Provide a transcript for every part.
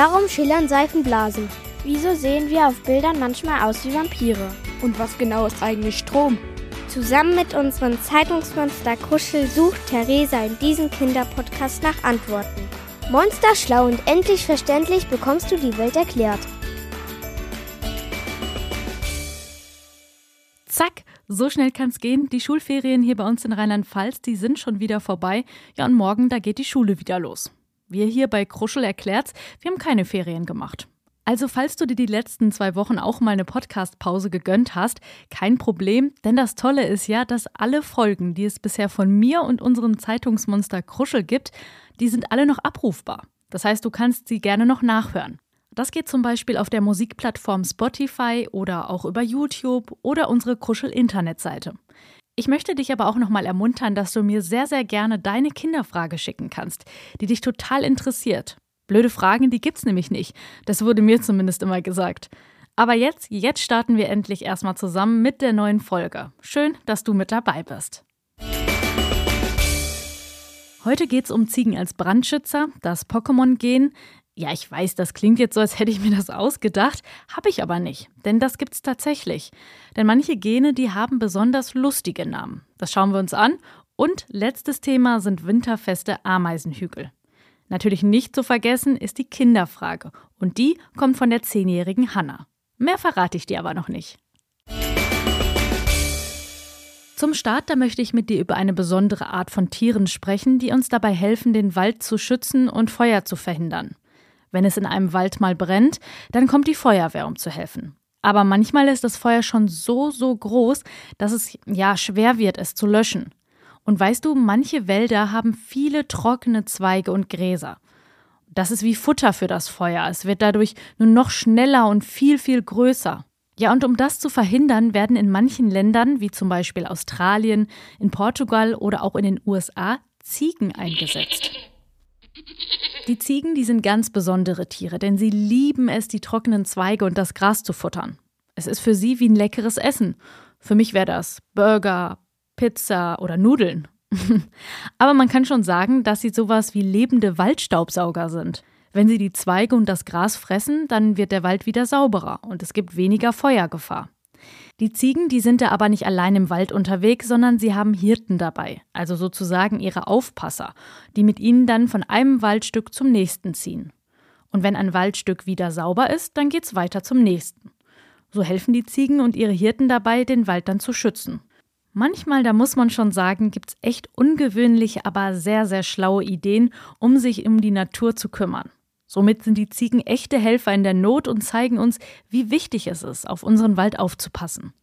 Warum schillern Seifenblasen? Wieso sehen wir auf Bildern manchmal aus wie Vampire? Und was genau ist eigentlich Strom? Zusammen mit unserem Zeitungsmonster Kuschel sucht Theresa in diesem Kinderpodcast nach Antworten. Monster schlau und endlich verständlich bekommst du die Welt erklärt. Zack, so schnell kann's gehen. Die Schulferien hier bei uns in Rheinland-Pfalz, die sind schon wieder vorbei. Ja, und morgen, da geht die Schule wieder los. Wir hier bei Kruschel erklärt's, wir haben keine Ferien gemacht. Also, falls du dir die letzten zwei Wochen auch mal eine Podcast-Pause gegönnt hast, kein Problem, denn das Tolle ist ja, dass alle Folgen, die es bisher von mir und unserem Zeitungsmonster Kruschel gibt, die sind alle noch abrufbar. Das heißt, du kannst sie gerne noch nachhören. Das geht zum Beispiel auf der Musikplattform Spotify oder auch über YouTube oder unsere Kruschel-Internetseite. Ich möchte dich aber auch nochmal ermuntern, dass du mir sehr, sehr gerne deine Kinderfrage schicken kannst, die dich total interessiert. Blöde Fragen, die gibt's nämlich nicht. Das wurde mir zumindest immer gesagt. Aber jetzt, jetzt starten wir endlich erstmal zusammen mit der neuen Folge. Schön, dass du mit dabei bist. Heute geht's um Ziegen als Brandschützer, das Pokémon-Gen, ja, ich weiß, das klingt jetzt so, als hätte ich mir das ausgedacht, habe ich aber nicht, denn das gibt's tatsächlich. Denn manche Gene, die haben besonders lustige Namen. Das schauen wir uns an. Und letztes Thema sind winterfeste Ameisenhügel. Natürlich nicht zu vergessen ist die Kinderfrage. Und die kommt von der zehnjährigen Hanna. Mehr verrate ich dir aber noch nicht. Zum Start, da möchte ich mit dir über eine besondere Art von Tieren sprechen, die uns dabei helfen, den Wald zu schützen und Feuer zu verhindern. Wenn es in einem Wald mal brennt, dann kommt die Feuerwehr, um zu helfen. Aber manchmal ist das Feuer schon so, so groß, dass es ja schwer wird, es zu löschen. Und weißt du, manche Wälder haben viele trockene Zweige und Gräser. Das ist wie Futter für das Feuer. Es wird dadurch nur noch schneller und viel, viel größer. Ja, und um das zu verhindern, werden in manchen Ländern, wie zum Beispiel Australien, in Portugal oder auch in den USA, Ziegen eingesetzt. Die Ziegen, die sind ganz besondere Tiere, denn sie lieben es, die trockenen Zweige und das Gras zu futtern. Es ist für sie wie ein leckeres Essen. Für mich wäre das Burger, Pizza oder Nudeln. Aber man kann schon sagen, dass sie sowas wie lebende Waldstaubsauger sind. Wenn sie die Zweige und das Gras fressen, dann wird der Wald wieder sauberer und es gibt weniger Feuergefahr. Die Ziegen, die sind da aber nicht allein im Wald unterwegs, sondern sie haben Hirten dabei, also sozusagen ihre Aufpasser, die mit ihnen dann von einem Waldstück zum nächsten ziehen. Und wenn ein Waldstück wieder sauber ist, dann geht's weiter zum nächsten. So helfen die Ziegen und ihre Hirten dabei, den Wald dann zu schützen. Manchmal, da muss man schon sagen, gibt's echt ungewöhnliche, aber sehr, sehr schlaue Ideen, um sich um die Natur zu kümmern. Somit sind die Ziegen echte Helfer in der Not und zeigen uns, wie wichtig es ist, auf unseren Wald aufzupassen.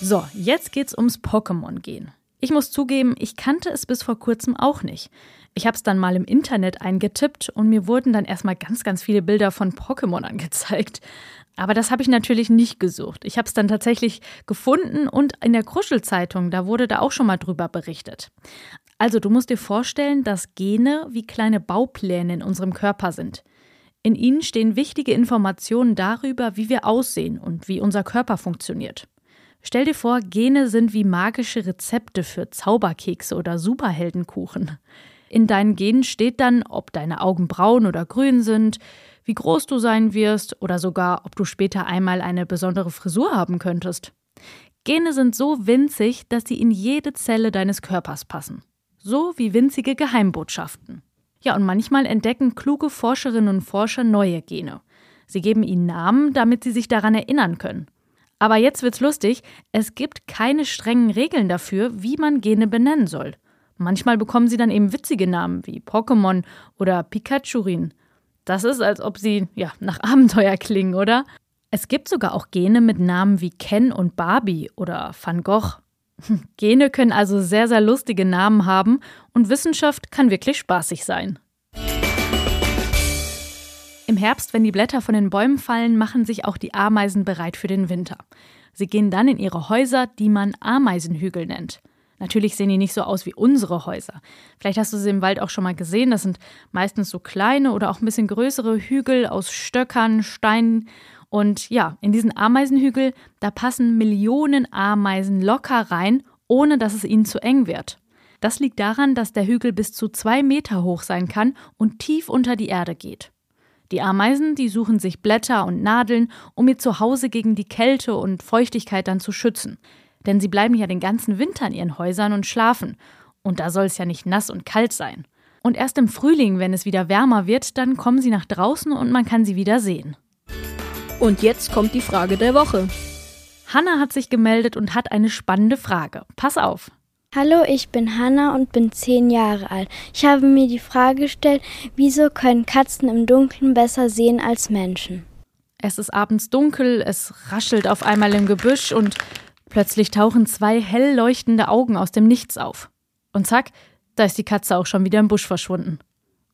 So, jetzt geht's ums Pokémon-Gen. Ich muss zugeben, ich kannte es bis vor kurzem auch nicht. Ich habe es dann mal im Internet eingetippt und mir wurden dann erstmal ganz, ganz viele Bilder von Pokémon angezeigt. Aber das habe ich natürlich nicht gesucht. Ich habe es dann tatsächlich gefunden und in der Kruschelzeitung, da wurde da auch schon mal drüber berichtet. Also du musst dir vorstellen, dass Gene wie kleine Baupläne in unserem Körper sind. In ihnen stehen wichtige Informationen darüber, wie wir aussehen und wie unser Körper funktioniert. Stell dir vor, Gene sind wie magische Rezepte für Zauberkekse oder Superheldenkuchen. In deinen Genen steht dann, ob deine Augen braun oder grün sind, wie groß du sein wirst oder sogar, ob du später einmal eine besondere Frisur haben könntest. Gene sind so winzig, dass sie in jede Zelle deines Körpers passen so wie winzige Geheimbotschaften. Ja, und manchmal entdecken kluge Forscherinnen und Forscher neue Gene. Sie geben ihnen Namen, damit sie sich daran erinnern können. Aber jetzt wird's lustig, es gibt keine strengen Regeln dafür, wie man Gene benennen soll. Manchmal bekommen sie dann eben witzige Namen wie Pokémon oder Pikachurin. Das ist, als ob sie ja nach Abenteuer klingen, oder? Es gibt sogar auch Gene mit Namen wie Ken und Barbie oder Van Gogh. Gene können also sehr, sehr lustige Namen haben und Wissenschaft kann wirklich spaßig sein. Im Herbst, wenn die Blätter von den Bäumen fallen, machen sich auch die Ameisen bereit für den Winter. Sie gehen dann in ihre Häuser, die man Ameisenhügel nennt. Natürlich sehen die nicht so aus wie unsere Häuser. Vielleicht hast du sie im Wald auch schon mal gesehen. Das sind meistens so kleine oder auch ein bisschen größere Hügel aus Stöckern, Steinen und ja, in diesen Ameisenhügel, da passen Millionen Ameisen locker rein, ohne dass es ihnen zu eng wird. Das liegt daran, dass der Hügel bis zu zwei Meter hoch sein kann und tief unter die Erde geht. Die Ameisen, die suchen sich Blätter und Nadeln, um ihr Zuhause gegen die Kälte und Feuchtigkeit dann zu schützen. Denn sie bleiben ja den ganzen Winter in ihren Häusern und schlafen. Und da soll es ja nicht nass und kalt sein. Und erst im Frühling, wenn es wieder wärmer wird, dann kommen sie nach draußen und man kann sie wieder sehen. Und jetzt kommt die Frage der Woche. Hanna hat sich gemeldet und hat eine spannende Frage. Pass auf. Hallo, ich bin Hanna und bin zehn Jahre alt. Ich habe mir die Frage gestellt, wieso können Katzen im Dunkeln besser sehen als Menschen? Es ist abends dunkel, es raschelt auf einmal im Gebüsch und plötzlich tauchen zwei hell leuchtende Augen aus dem Nichts auf. Und zack, da ist die Katze auch schon wieder im Busch verschwunden.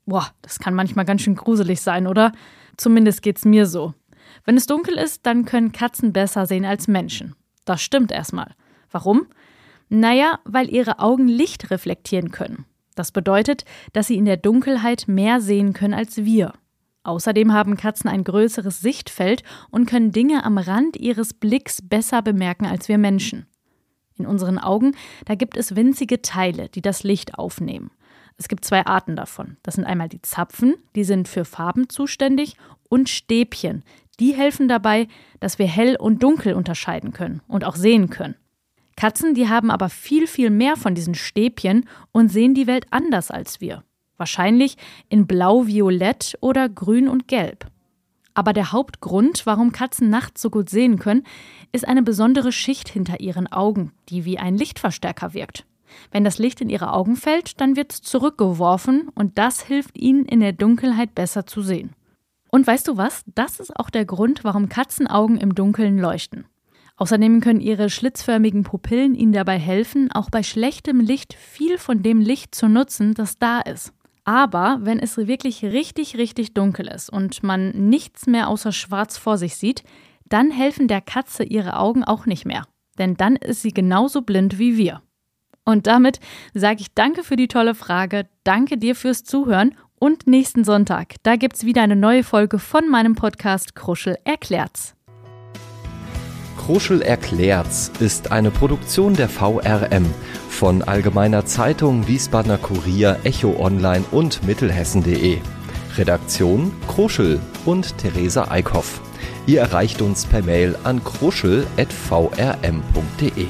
Boah, das kann manchmal ganz schön gruselig sein, oder? Zumindest geht's mir so. Wenn es dunkel ist, dann können Katzen besser sehen als Menschen. Das stimmt erstmal. Warum? Naja, weil ihre Augen Licht reflektieren können. Das bedeutet, dass sie in der Dunkelheit mehr sehen können als wir. Außerdem haben Katzen ein größeres Sichtfeld und können Dinge am Rand ihres Blicks besser bemerken als wir Menschen. In unseren Augen, da gibt es winzige Teile, die das Licht aufnehmen. Es gibt zwei Arten davon. Das sind einmal die Zapfen, die sind für Farben zuständig, und Stäbchen, die helfen dabei, dass wir hell und dunkel unterscheiden können und auch sehen können. Katzen, die haben aber viel, viel mehr von diesen Stäbchen und sehen die Welt anders als wir. Wahrscheinlich in blau-violett oder grün und gelb. Aber der Hauptgrund, warum Katzen nachts so gut sehen können, ist eine besondere Schicht hinter ihren Augen, die wie ein Lichtverstärker wirkt. Wenn das Licht in ihre Augen fällt, dann wird es zurückgeworfen und das hilft ihnen in der Dunkelheit besser zu sehen. Und weißt du was? Das ist auch der Grund, warum Katzenaugen im Dunkeln leuchten. Außerdem können ihre schlitzförmigen Pupillen ihnen dabei helfen, auch bei schlechtem Licht viel von dem Licht zu nutzen, das da ist. Aber wenn es wirklich richtig, richtig dunkel ist und man nichts mehr außer Schwarz vor sich sieht, dann helfen der Katze ihre Augen auch nicht mehr. Denn dann ist sie genauso blind wie wir. Und damit sage ich danke für die tolle Frage, danke dir fürs Zuhören und nächsten Sonntag, da gibt's wieder eine neue Folge von meinem Podcast Kruschel erklärt's. Kruschel erklärt's ist eine Produktion der VRM von Allgemeiner Zeitung, Wiesbadener Kurier, Echo Online und Mittelhessen.de. Redaktion Kruschel und Theresa Eickhoff. Ihr erreicht uns per Mail an kruschel.vrm.de.